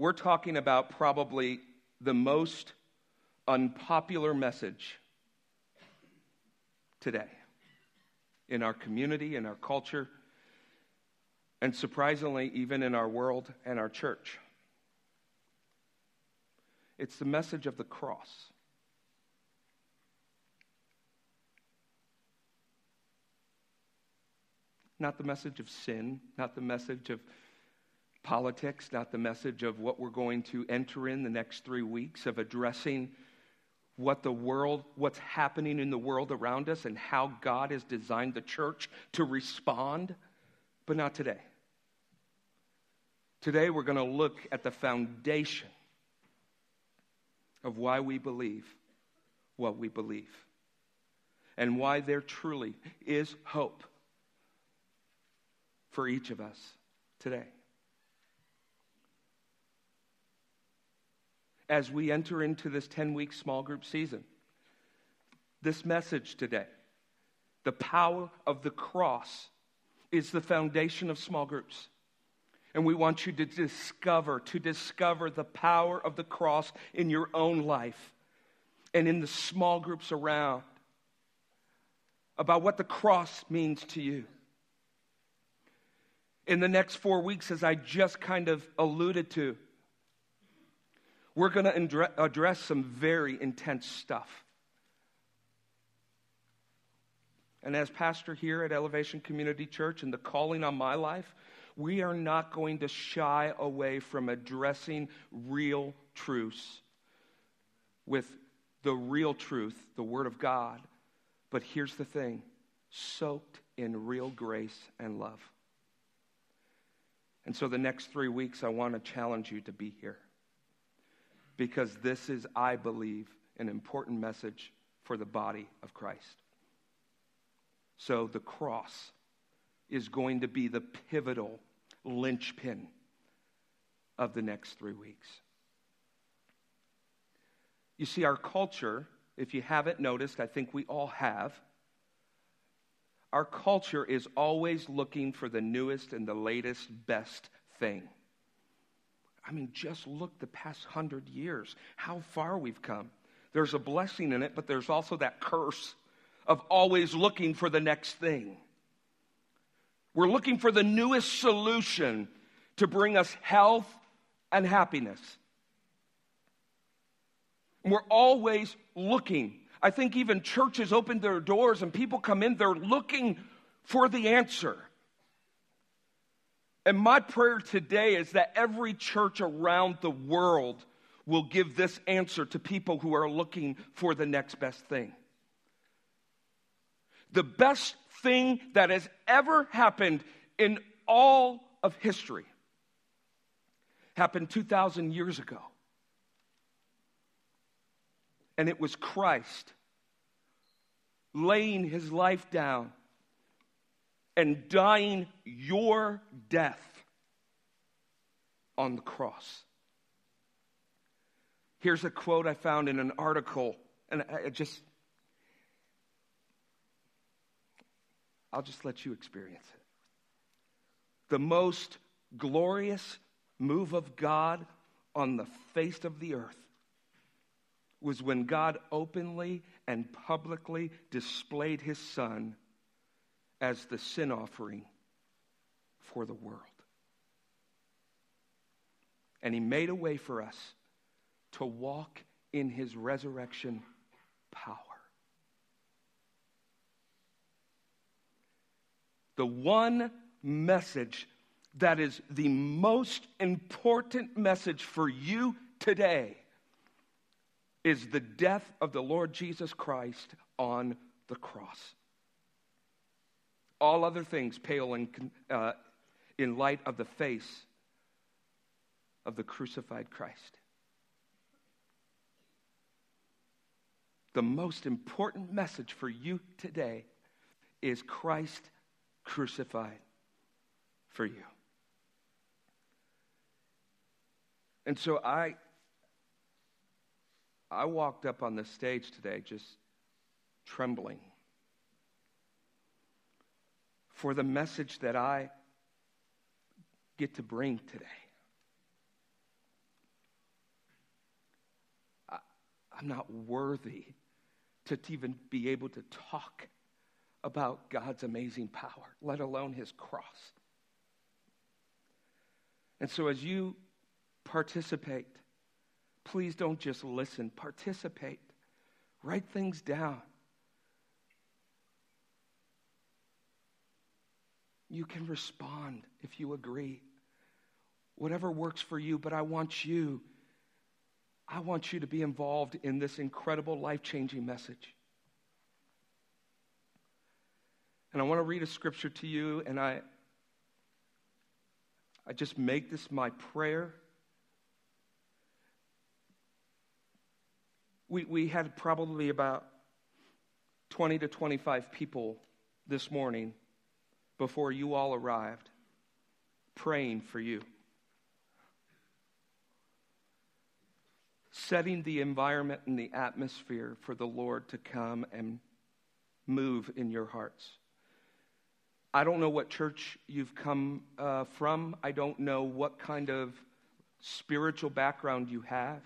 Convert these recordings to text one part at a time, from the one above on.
we're talking about probably the most unpopular message today in our community, in our culture, and surprisingly, even in our world and our church. It's the message of the cross. Not the message of sin, not the message of politics, not the message of what we're going to enter in the next three weeks, of addressing what the world, what's happening in the world around us, and how God has designed the church to respond, but not today. Today, we're going to look at the foundation of why we believe what we believe and why there truly is hope for each of us today. As we enter into this 10 week small group season, this message today, the power of the cross, is the foundation of small groups. And we want you to discover, to discover the power of the cross in your own life and in the small groups around about what the cross means to you. In the next four weeks, as I just kind of alluded to, we're going to address some very intense stuff. And as pastor here at Elevation Community Church and the calling on my life, we are not going to shy away from addressing real truths with the real truth, the Word of God. But here's the thing soaked in real grace and love. And so, the next three weeks, I want to challenge you to be here. Because this is, I believe, an important message for the body of Christ. So, the cross is going to be the pivotal linchpin of the next three weeks. You see, our culture, if you haven't noticed, I think we all have, our culture is always looking for the newest and the latest, best thing. I mean, just look the past hundred years, how far we've come. There's a blessing in it, but there's also that curse of always looking for the next thing. We're looking for the newest solution to bring us health and happiness. We're always looking. I think even churches open their doors and people come in, they're looking for the answer. And my prayer today is that every church around the world will give this answer to people who are looking for the next best thing. The best thing that has ever happened in all of history happened 2,000 years ago. And it was Christ laying his life down and dying your death on the cross. Here's a quote I found in an article, and I just I'll just let you experience it. The most glorious move of God on the face of the earth was when God openly and publicly displayed his son as the sin offering for the world. And he made a way for us to walk in his resurrection power. the one message that is the most important message for you today is the death of the Lord Jesus Christ on the cross. All other things pale in, uh, in light of the face of the crucified Christ. The most important message for you today is Christ crucified for you. And so I I walked up on the stage today just trembling for the message that I get to bring today. I, I'm not worthy to even be able to talk about God's amazing power, let alone his cross. And so, as you participate, please don't just listen, participate. Write things down. You can respond if you agree. Whatever works for you, but I want you, I want you to be involved in this incredible life changing message. And I want to read a scripture to you, and I, I just make this my prayer. We, we had probably about 20 to 25 people this morning before you all arrived praying for you. Setting the environment and the atmosphere for the Lord to come and move in your hearts. I don't know what church you've come uh, from. I don't know what kind of spiritual background you have.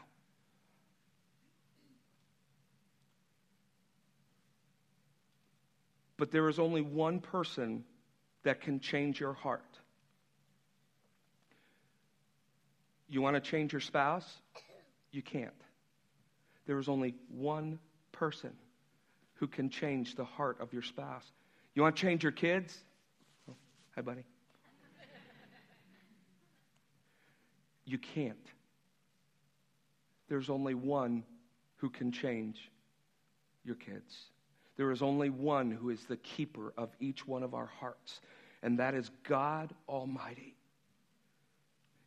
But there is only one person that can change your heart. You want to change your spouse? You can't. There is only one person who can change the heart of your spouse. You want to change your kids? Oh, hi, buddy. you can't. There's only one who can change your kids. There is only one who is the keeper of each one of our hearts, and that is God Almighty.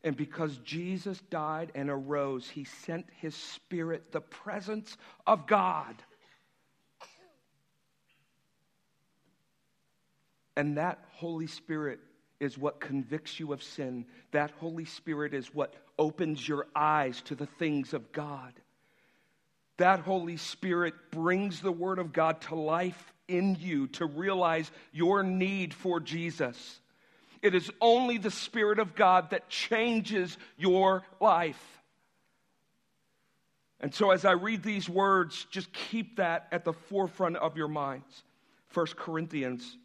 And because Jesus died and arose, he sent his Spirit, the presence of God. And that Holy Spirit is what convicts you of sin. That Holy Spirit is what opens your eyes to the things of God that Holy Spirit brings the Word of God to life in you to realize your need for Jesus. It is only the Spirit of God that changes your life. And so, as I read these words, just keep that at the forefront of your minds. 1 Corinthians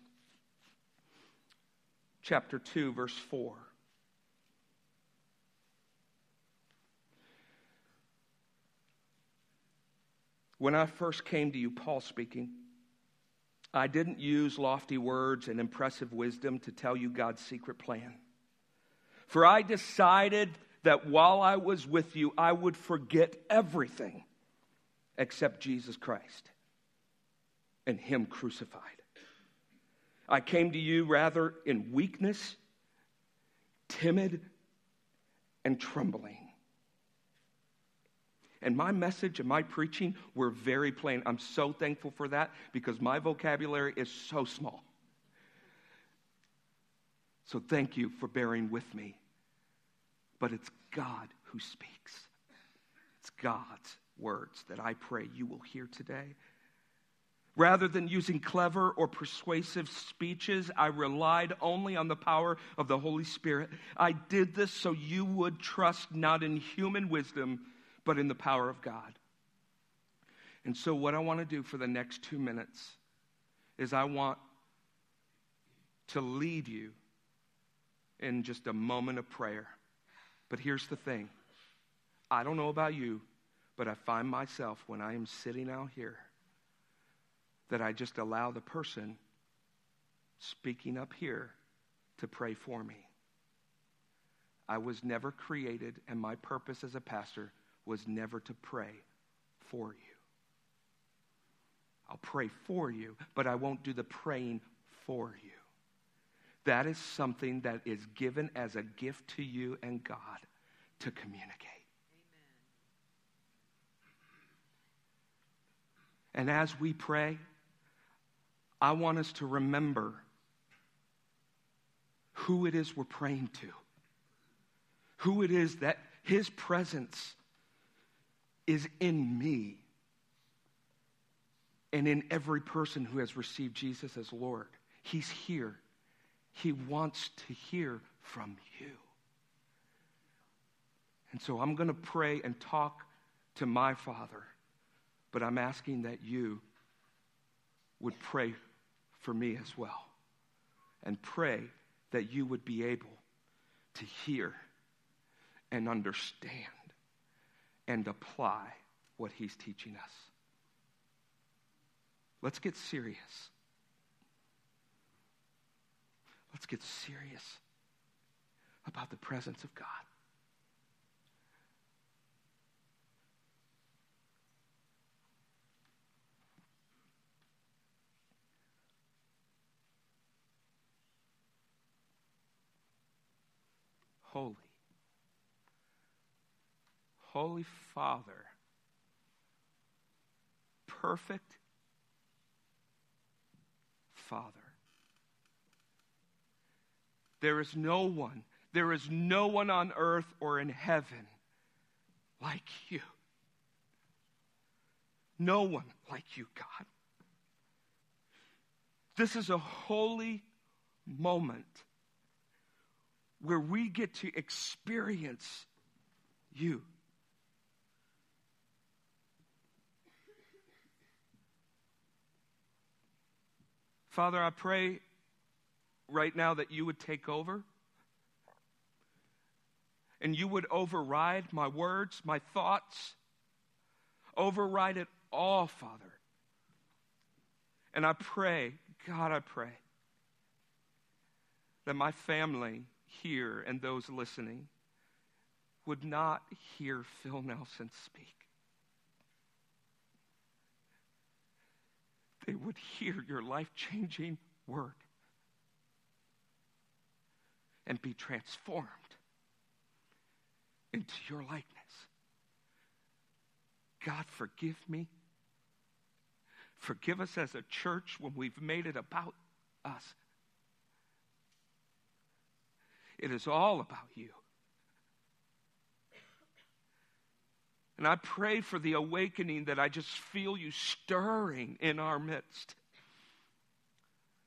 chapter 2, verse 4. When I first came to you, Paul speaking, I didn't use lofty words and impressive wisdom to tell you God's secret plan. For I decided that while I was with you, I would forget everything except Jesus Christ and Him crucified. I came to you rather in weakness, timid, and trembling. And my message and my preaching were very plain. I'm so thankful for that because my vocabulary is so small. So thank you for bearing with me. But it's God who speaks, it's God's words that I pray you will hear today. Rather than using clever or persuasive speeches, I relied only on the power of the Holy Spirit. I did this so you would trust not in human wisdom but in the power of God. And so, what I want to do for the next two minutes is I want to lead you in just a moment of prayer. But here's the thing I don't know about you, but I find myself when I am sitting out here that I just allow the person speaking up here to pray for me. I was never created, and my purpose as a pastor was never to pray for you. I'll pray for you, but I won't do the praying for you. That is something that is given as a gift to you and God to communicate. Amen. And as we pray, I want us to remember who it is we're praying to, who it is that His presence is in me and in every person who has received Jesus as Lord. He's here. He wants to hear from you. And so I'm going to pray and talk to my Father But I'm asking that you would pray for me as well. And pray that you would be able to hear and understand and apply what he's teaching us. Let's get serious. Let's get serious about the presence of God. Holy, Holy Father, perfect Father. There is no one, there is no one on earth or in heaven like you. No one like you, God. This is a holy moment where we get to experience you. Father, I pray right now that you would take over and you would override my words, my thoughts, override it all, Father. And I pray, God, I pray that my family here and those listening would not hear Phil Nelson speak. They would hear your life changing word and be transformed into your likeness. God, forgive me. Forgive us as a church when we've made it about us. It is all about you. And I pray for the awakening that I just feel you stirring in our midst.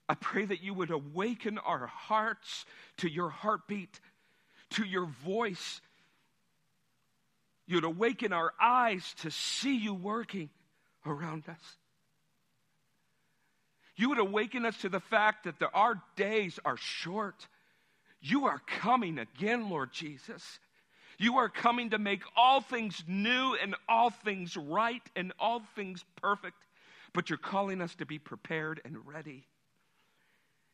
I pray that you would awaken our hearts to your heartbeat, to your voice. You'd awaken our eyes to see you working around us. You would awaken us to the fact that the, our days are short. You are coming again, Lord Jesus. You are coming to make all things new and all things right and all things perfect, but you're calling us to be prepared and ready.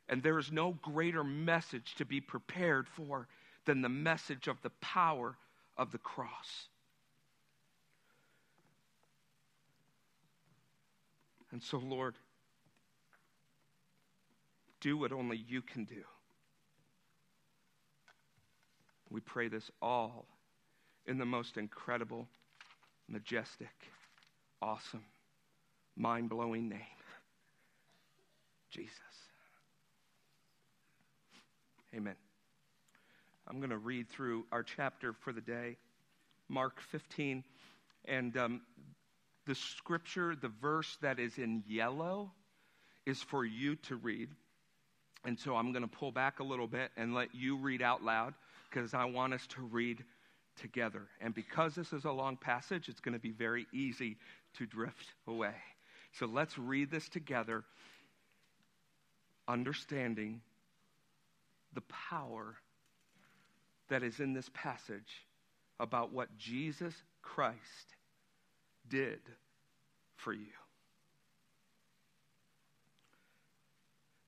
And there is no greater message to be prepared for than the message of the power of the cross. And so, Lord, do what only you can do. We pray this all in the most incredible, majestic, awesome, mind blowing name Jesus. Amen. I'm going to read through our chapter for the day, Mark 15. And um, the scripture, the verse that is in yellow, is for you to read. And so I'm going to pull back a little bit and let you read out loud because I want us to read together. And because this is a long passage, it's going to be very easy to drift away. So let's read this together, understanding the power that is in this passage about what Jesus Christ did for you.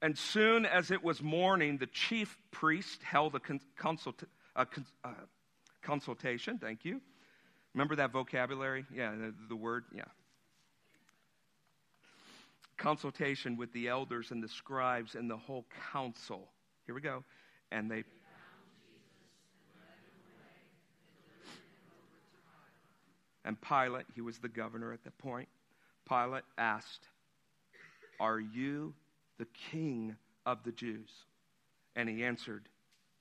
And soon as it was morning, the chief priest held a consult, a, uh, consultation. Thank you. Remember that vocabulary? Yeah, the, the word? Yeah. Consultation with the elders and the scribes and the whole council. Here we go. And they And Pilate, he was the governor at that point, Pilate asked, Are you the king of the Jews? And he answered,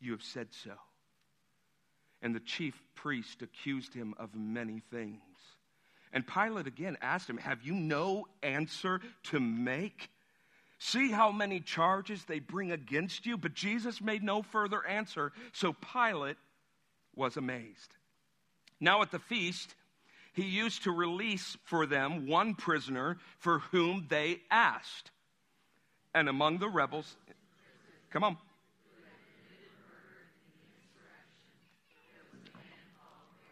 You have said so. And the chief priest accused him of many things. And Pilate again asked him, Have you no answer to make? See how many charges they bring against you? But Jesus made no further answer, so Pilate was amazed. Now at the feast, he used to release for them one prisoner for whom they asked. And among the rebels, come on.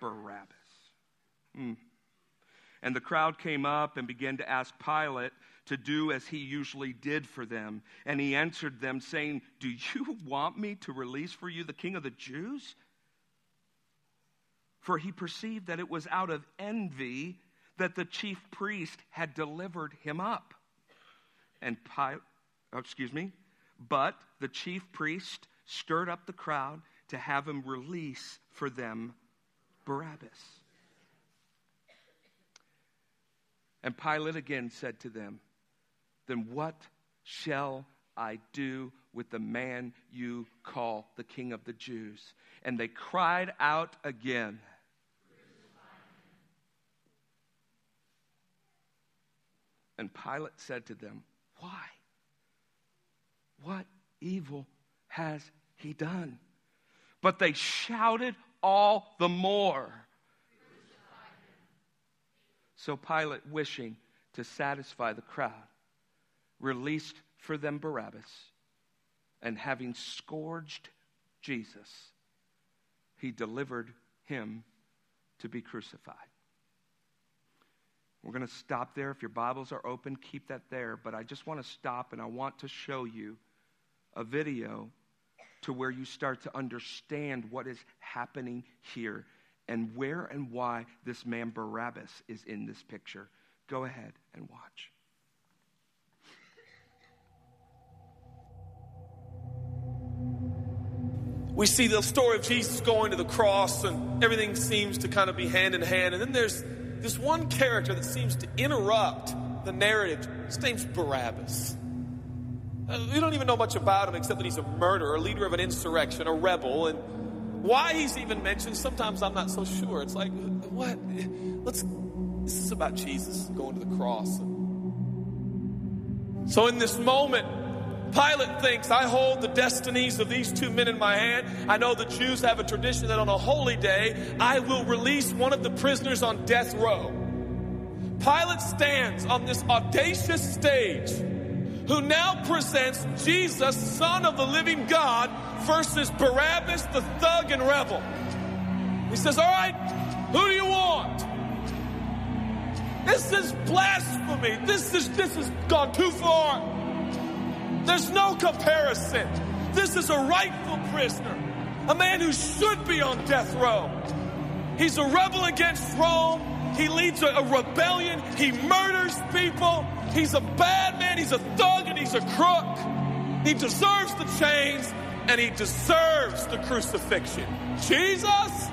Barabbas. Mm. And the crowd came up and began to ask Pilate to do as he usually did for them. And he answered them, saying, Do you want me to release for you the king of the Jews? For he perceived that it was out of envy that the chief priest had delivered him up. And Pilate, Uh, excuse me, but the chief priest stirred up the crowd to have him release for them Barabbas. And Pilate again said to them, Then what shall I do with the man you call the king of the Jews? And they cried out again. And Pilate said to them, Why? What evil has he done? But they shouted all the more. So Pilate, wishing to satisfy the crowd, released for them Barabbas, and having scourged Jesus, he delivered him to be crucified. We're going to stop there. If your Bibles are open, keep that there. But I just want to stop and I want to show you a video to where you start to understand what is happening here and where and why this man Barabbas is in this picture. Go ahead and watch. We see the story of Jesus going to the cross, and everything seems to kind of be hand in hand. And then there's this one character that seems to interrupt the narrative. His name's Barabbas. Uh, we don't even know much about him except that he's a murderer, a leader of an insurrection, a rebel, and why he's even mentioned, sometimes I'm not so sure. It's like, what? Let's, this is about Jesus going to the cross. So in this moment, Pilate thinks, I hold the destinies of these two men in my hand. I know the Jews have a tradition that on a holy day, I will release one of the prisoners on death row. Pilate stands on this audacious stage who now presents Jesus, Son of the living God, versus Barabbas, the thug and rebel. He says, All right, who do you want? This is blasphemy. This is this has gone too far. There's no comparison. This is a rightful prisoner, a man who should be on death row. He's a rebel against Rome. He leads a, a rebellion. He murders people. He's a bad man. He's a thug and he's a crook. He deserves the chains and he deserves the crucifixion. Jesus,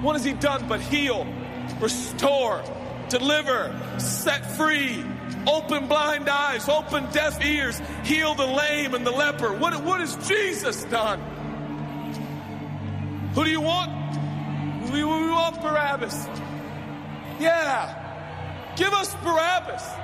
what has he done but heal, restore, deliver, set free, open blind eyes, open deaf ears, heal the lame and the leper? What, what has Jesus done? Who do you want? We, we want Barabbas. Yeah. Give us Barabbas.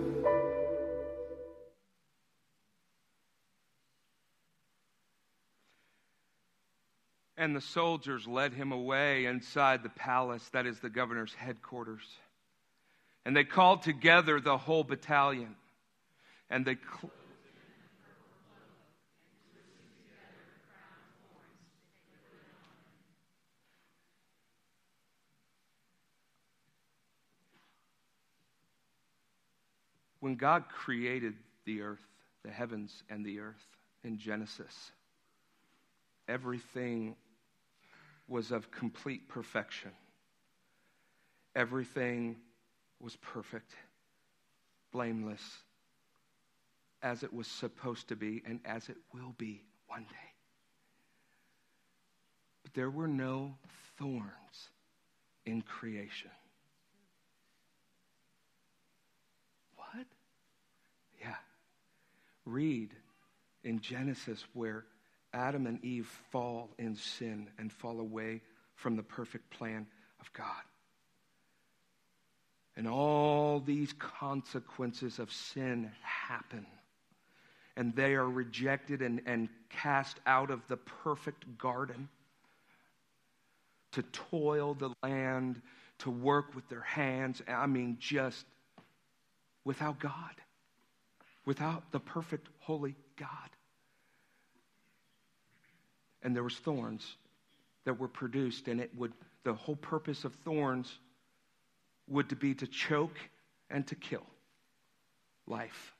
And the soldiers led him away inside the palace, that is the governor's headquarters. And they called together the whole battalion. and they. Cl- when God created the earth, the heavens and the earth in Genesis, everything was of complete perfection. Everything was perfect, blameless, as it was supposed to be, and as it will be one day. But there were no thorns in creation. What? Yeah. Read in Genesis where Adam and Eve fall in sin and fall away from the perfect plan of God. And all these consequences of sin happen. And they are rejected and, and cast out of the perfect garden to toil the land, to work with their hands. I mean, just without God, without the perfect, holy God. And there was thorns that were produced, and it would, the whole purpose of thorns would to be to choke and to kill life.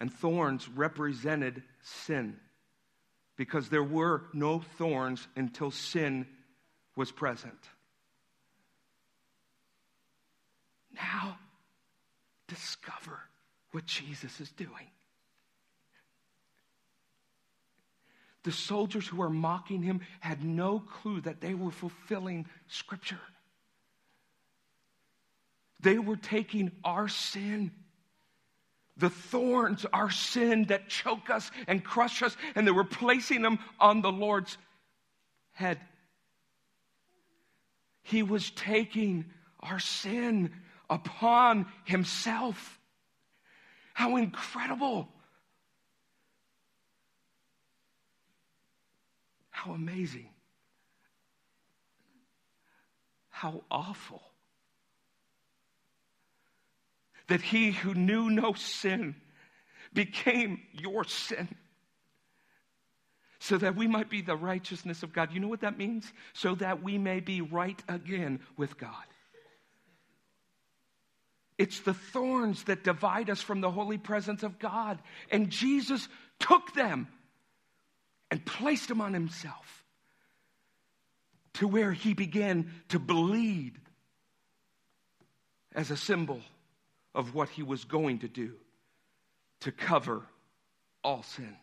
And thorns represented sin because there were no thorns until sin was present. Now, discover what Jesus is doing. The soldiers who were mocking him had no clue that they were fulfilling Scripture. They were taking our sin, the thorns, our sin that choke us and crush us, and they were placing them on the Lord's head. He was taking our sin upon himself. How incredible! How amazing. How awful. That he who knew no sin became your sin so that we might be the righteousness of God. You know what that means? So that we may be right again with God. It's the thorns that divide us from the holy presence of God. And Jesus took them and placed them on himself to where he began to bleed as a symbol of what he was going to do to cover all sin.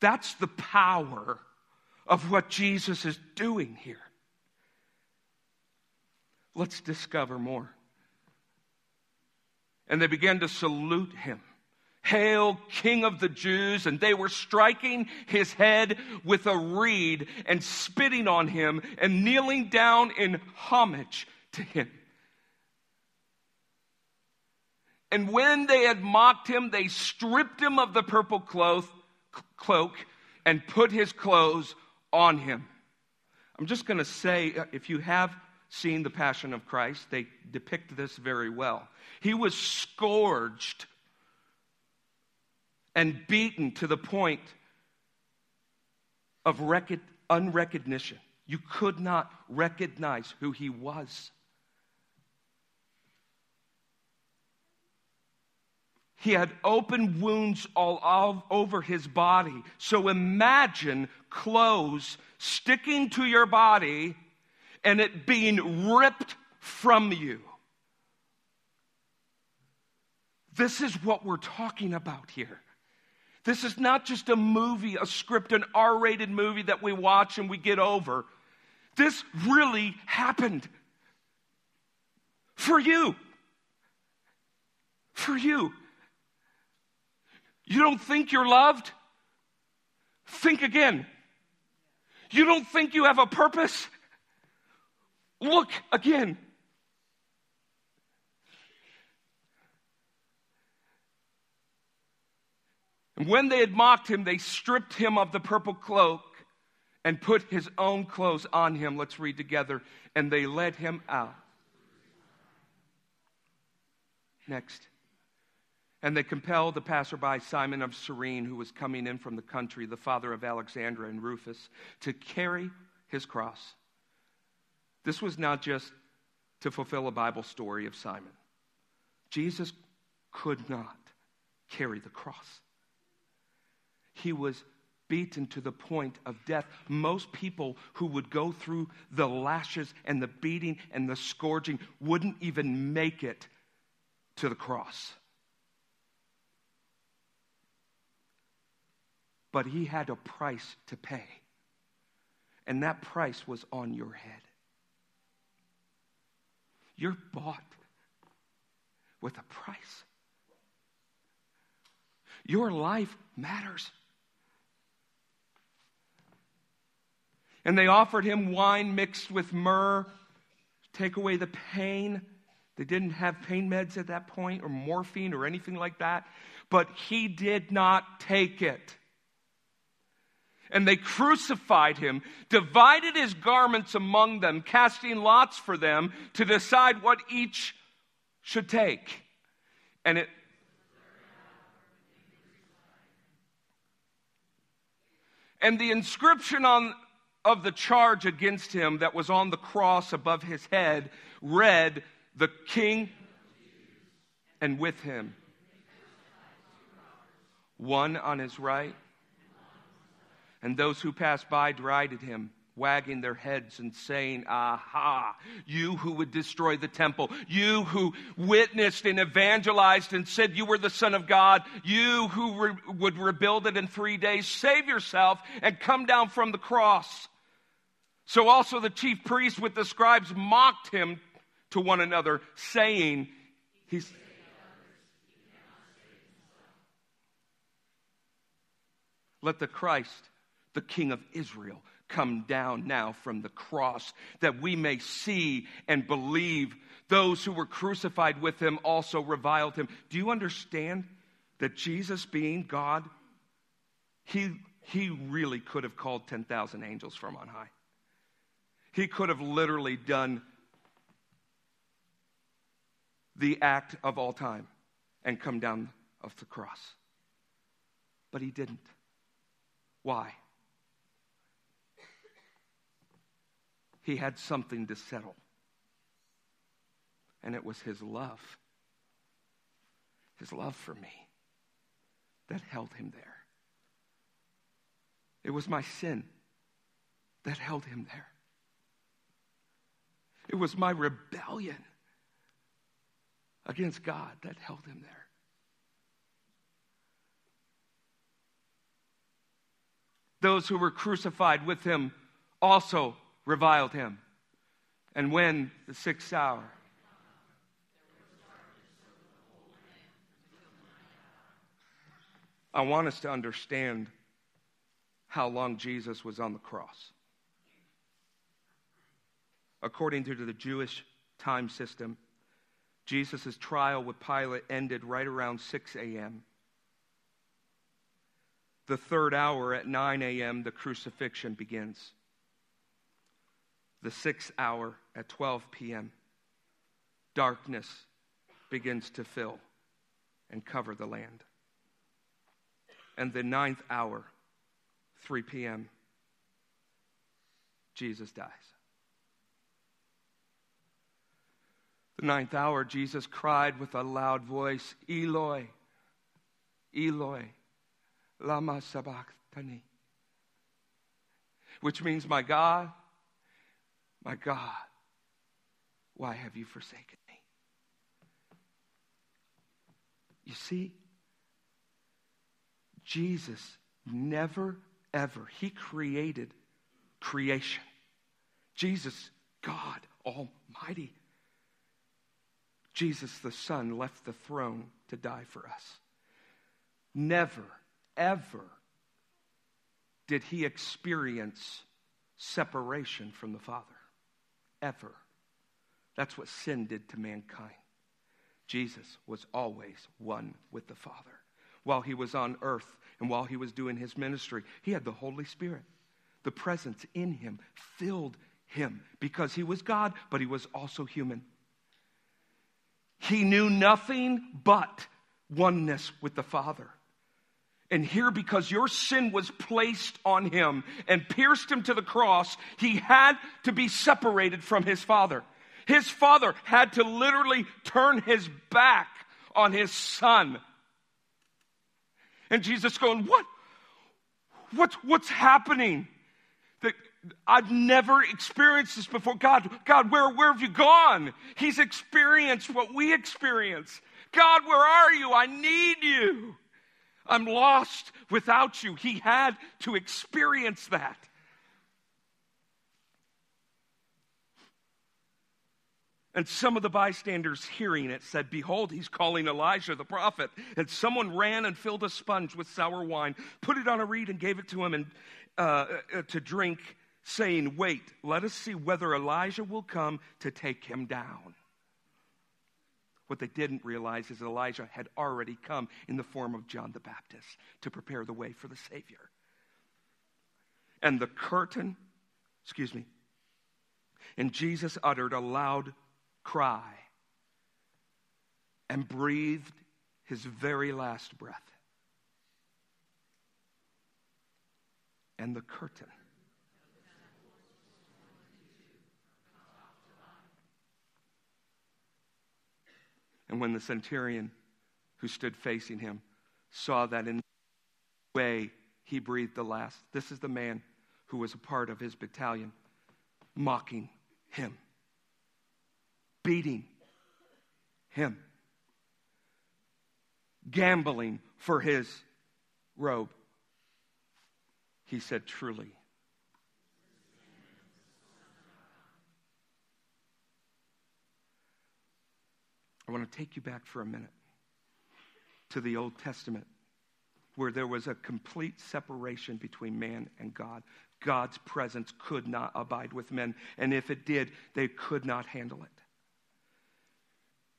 That's the power of what Jesus is doing here. Let's discover more. And they began to salute him. Hail, King of the Jews. And they were striking his head with a reed and spitting on him and kneeling down in homage to him. And when they had mocked him, they stripped him of the purple cloth, cloak and put his clothes on him. I'm just going to say, uh, if you have seen The Passion of Christ, they depict this very well. He was scourged and beaten to the point of unrecognition. You could not recognize who he was. He had open wounds all over his body. So imagine clothes sticking to your body and it being ripped from you. This is what we're talking about here. This is not just a movie, a script, an R rated movie that we watch and we get over. This really happened for you. For you. You don't think you're loved? Think again. You don't think you have a purpose? Look again. And when they had mocked him, they stripped him of the purple cloak and put his own clothes on him. Let's read together. And they led him out. Next. And they compelled the passerby Simon of Cyrene, who was coming in from the country, the father of Alexander and Rufus, to carry his cross. This was not just to fulfill a Bible story of Simon. Jesus could not carry the cross. He was beaten to the point of death. Most people who would go through the lashes and the beating and the scourging wouldn't even make it to the cross. But he had a price to pay, and that price was on your head. You're bought with a price. Your life matters. And they offered him wine mixed with myrrh, to take away the pain. They didn't have pain meds at that point, or morphine, or anything like that. But he did not take it. And they crucified him, divided his garments among them, casting lots for them to decide what each should take. And it And the inscription on of the charge against him that was on the cross above his head read, The King, and with him, one on his right. And those who passed by derided him, wagging their heads and saying, Aha, you who would destroy the temple, you who witnessed and evangelized and said you were the Son of God, you who re- would rebuild it in three days, save yourself and come down from the cross. So also the chief priests with the scribes mocked him to one another, saying, He's. Let the Christ, the King of Israel, come down now from the cross that we may see and believe. Those who were crucified with him also reviled him. Do you understand that Jesus, being God, he, he really could have called 10,000 angels from on high? He could have literally done the act of all time and come down off the cross. But he didn't. Why? He had something to settle, and it was his love. His love for me that held him there. It was my sin that held him there. It was my rebellion against God that held him there. Those who were crucified with him also reviled him. And when the sixth hour, I want us to understand how long Jesus was on the cross according to the Jewish time system, Jesus' trial with Pilate ended right around 6 a.m. The third hour at 9 a.m., the crucifixion begins. The sixth hour at 12 p.m., darkness begins to fill and cover the land. And the ninth hour, 3 p.m., Jesus dies. The ninth hour, Jesus cried with a loud voice, Eloi, Eloi, lama sabachthani. Which means, my God, my God, why have you forsaken me? You see, Jesus never, ever, he created creation. Jesus, God Almighty, Jesus the Son left the throne to die for us. Never, ever did he experience separation from the Father. Ever. That's what sin did to mankind. Jesus was always one with the Father. While he was on earth and while he was doing his ministry, he had the Holy Spirit. The presence in him filled him because he was God, but he was also human. He knew nothing but oneness with the Father. And here, because your sin was placed on him and pierced him to the cross, he had to be separated from his father. His father had to literally turn his back on his son. And Jesus going, What? What what's happening? That I've never experienced this before. God, God, where, where have you gone? He's experienced what we experience. God, where are you? I need you. I'm lost without you. He had to experience that. And some of the bystanders hearing it said, Behold, he's calling Elijah the prophet. And someone ran and filled a sponge with sour wine, put it on a reed, and gave it to him and, uh, uh, to drink, saying, Wait, let us see whether Elijah will come to take him down. What they didn't realize is Elijah had already come in the form of John the Baptist to prepare the way for the Savior. And the curtain, excuse me, and Jesus uttered a loud cry and breathed his very last breath. And the curtain And when the centurion who stood facing him saw that in the way he breathed the last, this is the man who was a part of his battalion, mocking him, beating him, gambling for his robe. He said, Truly, I want to take you back for a minute to the Old Testament where there was a complete separation between man and God. God's presence could not abide with men, and if it did, they could not handle it.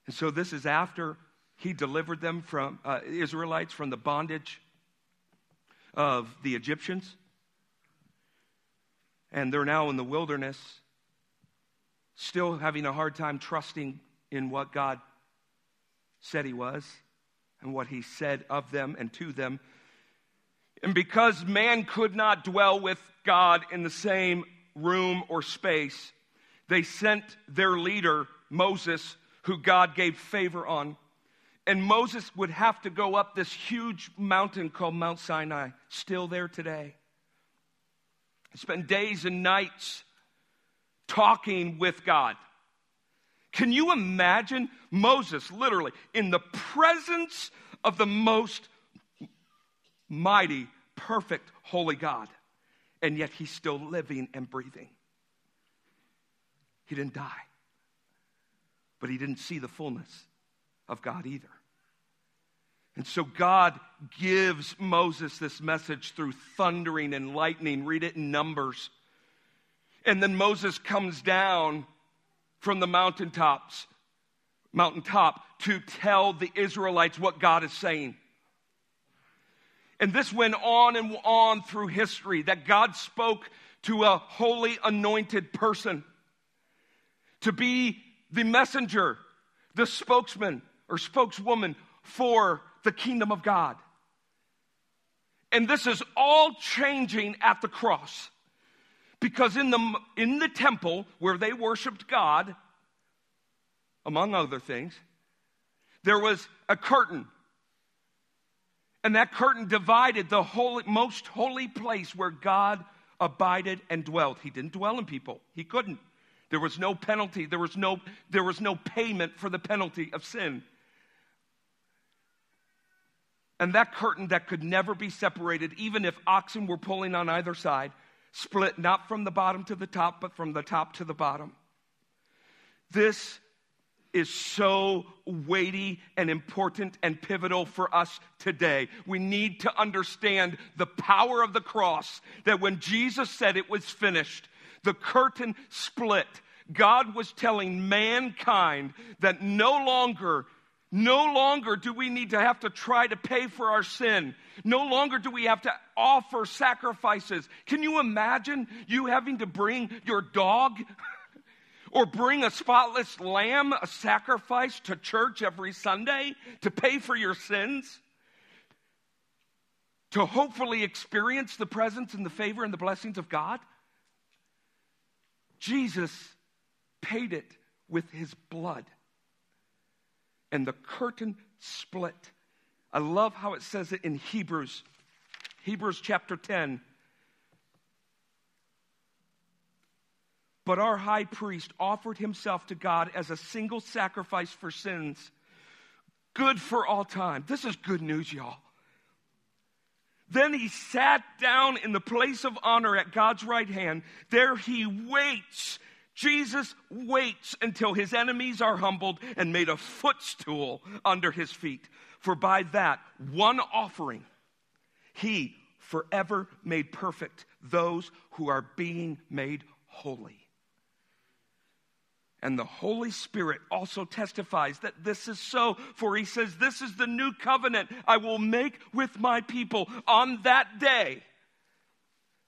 And so this is after he delivered them from uh, Israelites from the bondage of the Egyptians. And they're now in the wilderness, still having a hard time trusting in what God said he was and what he said of them and to them. And because man could not dwell with God in the same room or space, they sent their leader, Moses, who God gave favor on. And Moses would have to go up this huge mountain called Mount Sinai, still there today. Spend days and nights talking with God. Can you imagine Moses literally in the presence of the most mighty, perfect, holy God, and yet he's still living and breathing? He didn't die, but he didn't see the fullness of God either. And so God gives Moses this message through thundering and lightning. Read it in Numbers. And then Moses comes down from the mountaintops, mountaintop to tell the Israelites what God is saying. And this went on and on through history that God spoke to a holy anointed person to be the messenger, the spokesman or spokeswoman for the kingdom of God. And this is all changing at the cross. Because in the, in the temple where they worshiped God, among other things, there was a curtain. And that curtain divided the holy, most holy place where God abided and dwelt. He didn't dwell in people, he couldn't. There was no penalty, there was no, there was no payment for the penalty of sin. And that curtain that could never be separated, even if oxen were pulling on either side, split not from the bottom to the top, but from the top to the bottom. This is so weighty and important and pivotal for us today. We need to understand the power of the cross that when Jesus said it was finished, the curtain split. God was telling mankind that no longer no longer do we need to have to try to pay for our sin. No longer do we have to offer sacrifices. Can you imagine you having to bring your dog or bring a spotless lamb, a sacrifice to church every Sunday to pay for your sins, to hopefully experience the presence and the favor and the blessings of God. Jesus paid it with his blood. And the curtain split. I love how it says it in Hebrews, Hebrews chapter 10. But our high priest offered himself to God as a single sacrifice for sins, good for all time. This is good news, y'all. Then he sat down in the place of honor at God's right hand. There he waits. Jesus waits until his enemies are humbled and made a footstool under his feet. For by that one offering, he forever made perfect those who are being made holy. And the Holy Spirit also testifies that this is so, for he says, This is the new covenant I will make with my people on that day,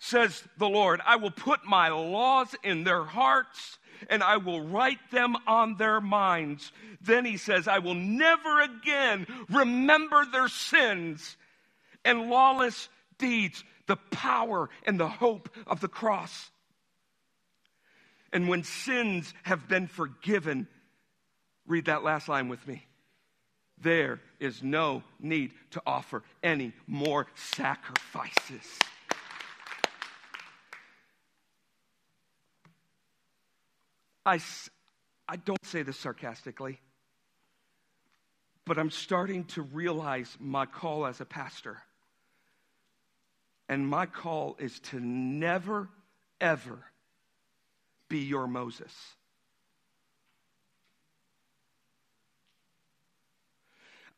says the Lord. I will put my laws in their hearts and I will write them on their minds. Then he says, I will never again remember their sins and lawless deeds, the power and the hope of the cross. And when sins have been forgiven, read that last line with me. There is no need to offer any more sacrifices. I, I don't say this sarcastically, but I'm starting to realize my call as a pastor. And my call is to never, ever be your Moses.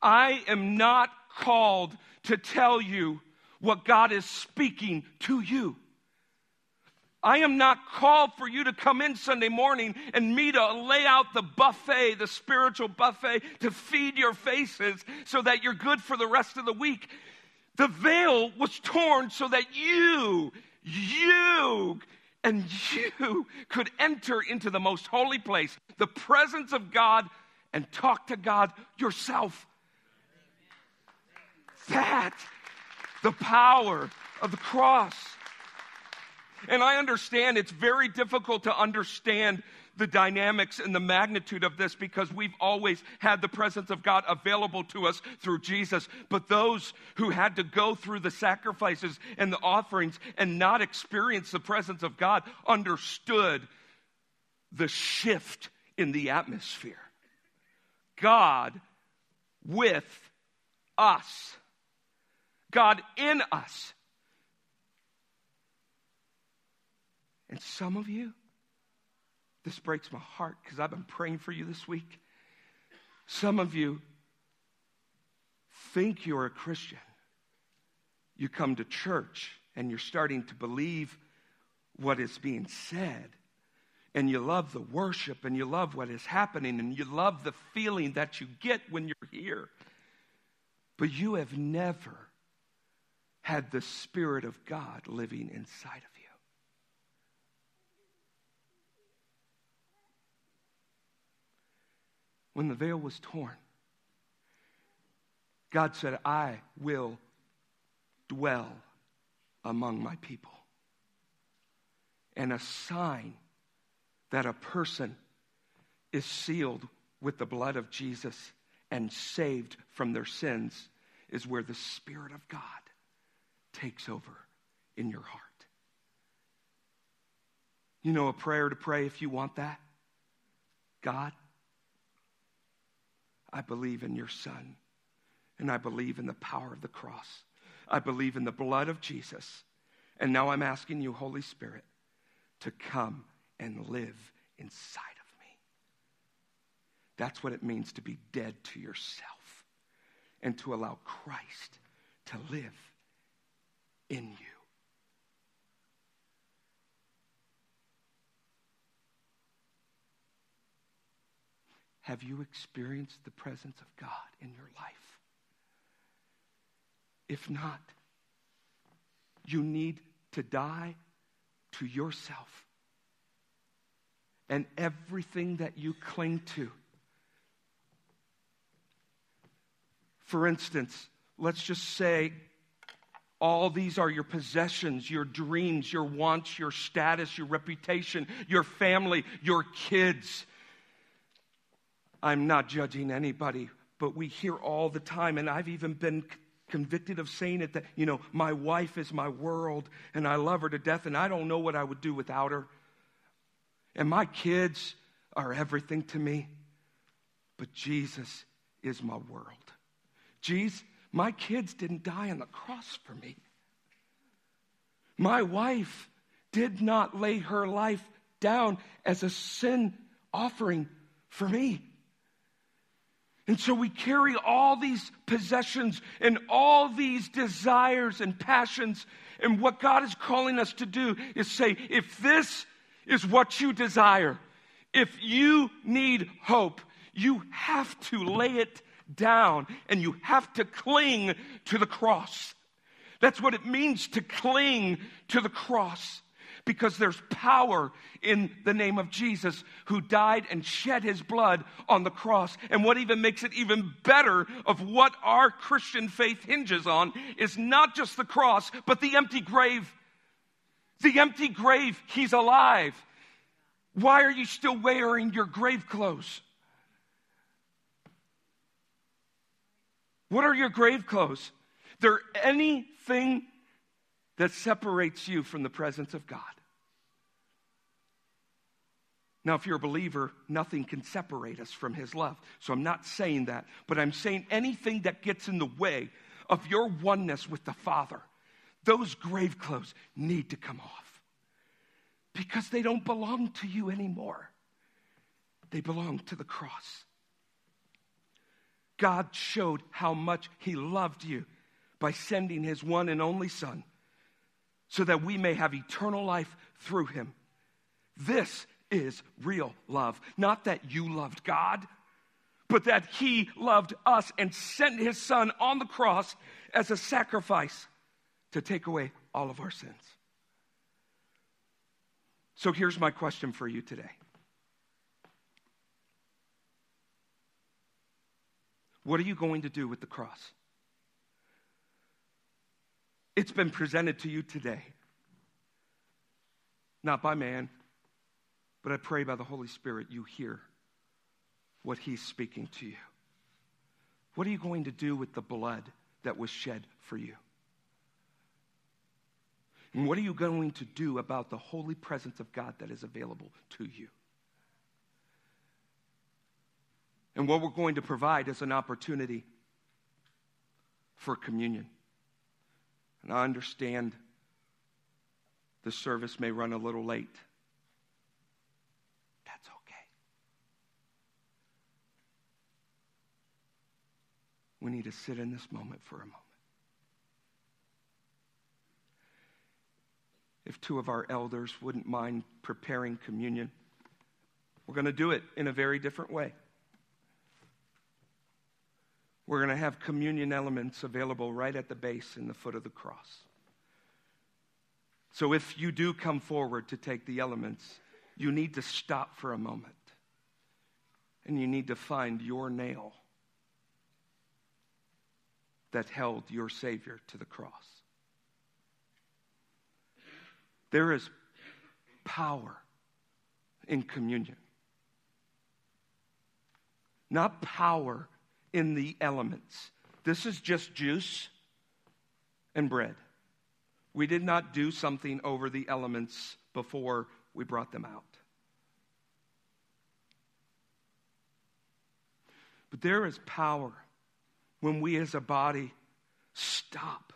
I am not called to tell you what God is speaking to you. I am not called for you to come in Sunday morning and me to lay out the buffet, the spiritual buffet, to feed your faces so that you're good for the rest of the week. The veil was torn so that you, you and you could enter into the most holy place, the presence of God, and talk to God yourself. That, the power of the cross. And I understand it's very difficult to understand the dynamics and the magnitude of this because we've always had the presence of God available to us through Jesus. But those who had to go through the sacrifices and the offerings and not experience the presence of God understood the shift in the atmosphere. God with us, God in us. And some of you, this breaks my heart because I've been praying for you this week. Some of you think you're a Christian. You come to church and you're starting to believe what is being said. And you love the worship and you love what is happening and you love the feeling that you get when you're here. But you have never had the Spirit of God living inside of you. When the veil was torn, God said, I will dwell among my people. And a sign that a person is sealed with the blood of Jesus and saved from their sins is where the Spirit of God takes over in your heart. You know a prayer to pray if you want that? God, I believe in your Son, and I believe in the power of the cross. I believe in the blood of Jesus. And now I'm asking you, Holy Spirit, to come and live inside of me. That's what it means to be dead to yourself and to allow Christ to live in you. Have you experienced the presence of God in your life? If not, you need to die to yourself and everything that you cling to. For instance, let's just say all these are your possessions, your dreams, your wants, your status, your reputation, your family, your kids. I'm not judging anybody, but we hear all the time, and I've even been convicted of saying it that, you know, my wife is my world and I love her to death and I don't know what I would do without her. And my kids are everything to me. But Jesus is my world. Jesus, my kids didn't die on the cross for me. My wife did not lay her life down as a sin offering for me. And so we carry all these possessions and all these desires and passions. And what God is calling us to do is say, if this is what you desire, if you need hope, you have to lay it down and you have to cling to the cross. That's what it means to cling to the cross because there's power in the name of Jesus who died and shed his blood on the cross. And what even makes it even better of what our Christian faith hinges on is not just the cross, but the empty grave. The empty grave, he's alive. Why are you still wearing your grave clothes? What are your grave clothes? There anything that separates you from the presence of God? Now, if you're a believer, nothing can separate us from His love. So I'm not saying that, but I'm saying anything that gets in the way of your oneness with the Father, those grave clothes need to come off because they don't belong to you anymore. They belong to the cross. God showed how much He loved you by sending His one and only Son so that we may have eternal life through Him. This is real love. Not that you loved God, but that He loved us and sent His Son on the cross as a sacrifice to take away all of our sins. So here's my question for you today. What are you going to do with the cross? It's been presented to you today. Not by man, but I pray by the Holy Spirit you hear what He's speaking to you. What are you going to do with the blood that was shed for you? And what are you going to do about the holy presence of God that is available to you? And what we're going to provide is an opportunity for communion. And I understand the service may run a little late. That's okay. We need to sit in this moment for a moment. If two of our elders wouldn't mind preparing communion, we're going to do it in a very different way. We're going to have communion elements available right at the base in the foot of the cross. So if you do come forward to take the elements, you need to stop for a moment and you need to find your nail that held your Savior to the cross. There is power in communion, not power in the elements. This is just juice and bread. We did not do something over the elements before we brought them out. But there is power when we as a body stop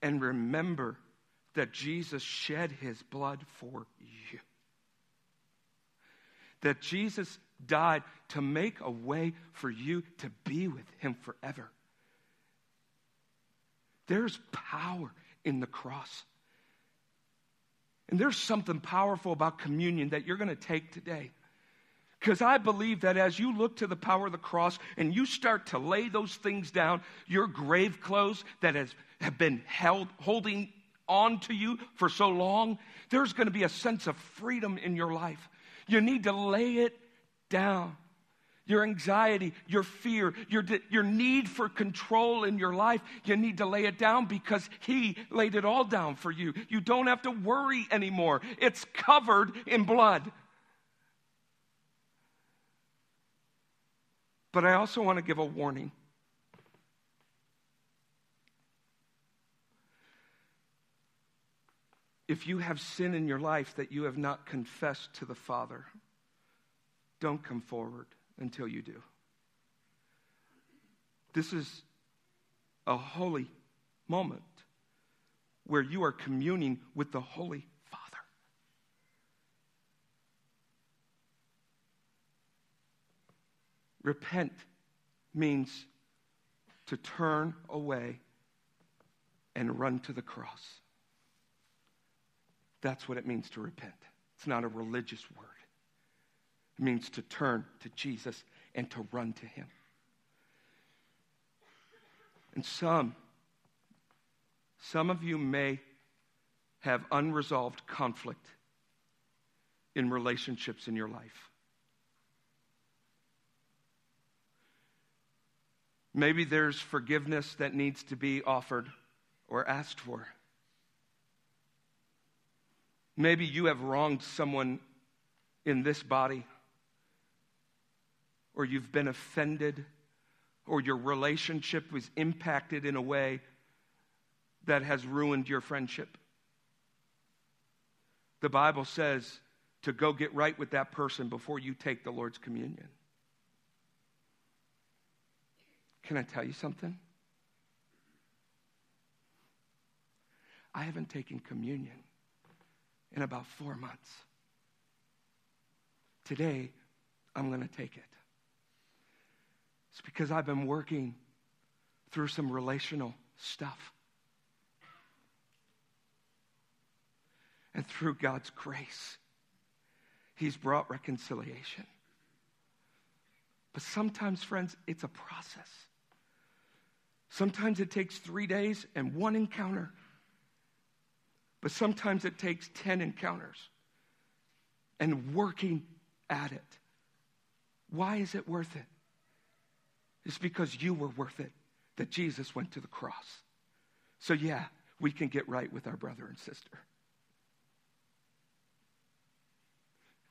and remember that Jesus shed his blood for you. That Jesus died to make a way for you to be with Him forever. There's power in the cross. And there's something powerful about communion that you're going to take today. Because I believe that as you look to the power of the cross and you start to lay those things down, your grave clothes that has, have been held, holding onto you for so long, there's going to be a sense of freedom in your life. You need to lay it down. Your anxiety, your fear, your, your need for control in your life, you need to lay it down because He laid it all down for you. You don't have to worry anymore, it's covered in blood. But I also want to give a warning. If you have sin in your life that you have not confessed to the Father, don't come forward until you do. This is a holy moment where you are communing with the Holy Father. Repent means to turn away and run to the cross. That's what it means to repent. It's not a religious word. Means to turn to Jesus and to run to Him. And some, some of you may have unresolved conflict in relationships in your life. Maybe there's forgiveness that needs to be offered or asked for. Maybe you have wronged someone in this body, or you've been offended, or your relationship was impacted in a way that has ruined your friendship. The Bible says to go get right with that person before you take the Lord's communion. Can I tell you something? I haven't taken communion in about four months. Today, I'm going to take it. It's because I've been working through some relational stuff. And through God's grace, He's brought reconciliation. But sometimes, friends, it's a process. Sometimes it takes three days and one encounter. But sometimes it takes 10 encounters and working at it. Why is it worth it? It's because you were worth it that Jesus went to the cross. So, yeah, we can get right with our brother and sister.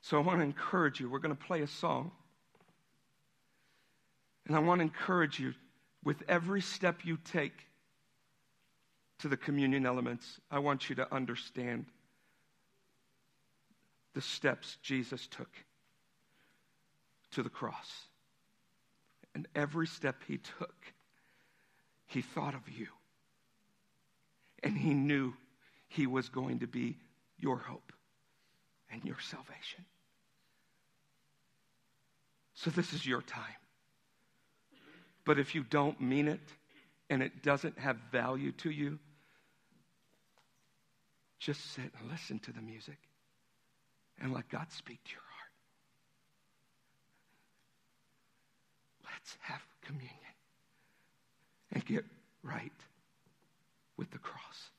So, I want to encourage you. We're going to play a song. And I want to encourage you with every step you take to the communion elements, I want you to understand the steps Jesus took to the cross. And every step he took, he thought of you. And he knew he was going to be your hope and your salvation. So, this is your time. But if you don't mean it and it doesn't have value to you, just sit and listen to the music and let God speak to your heart. Let's have communion and get right with the cross.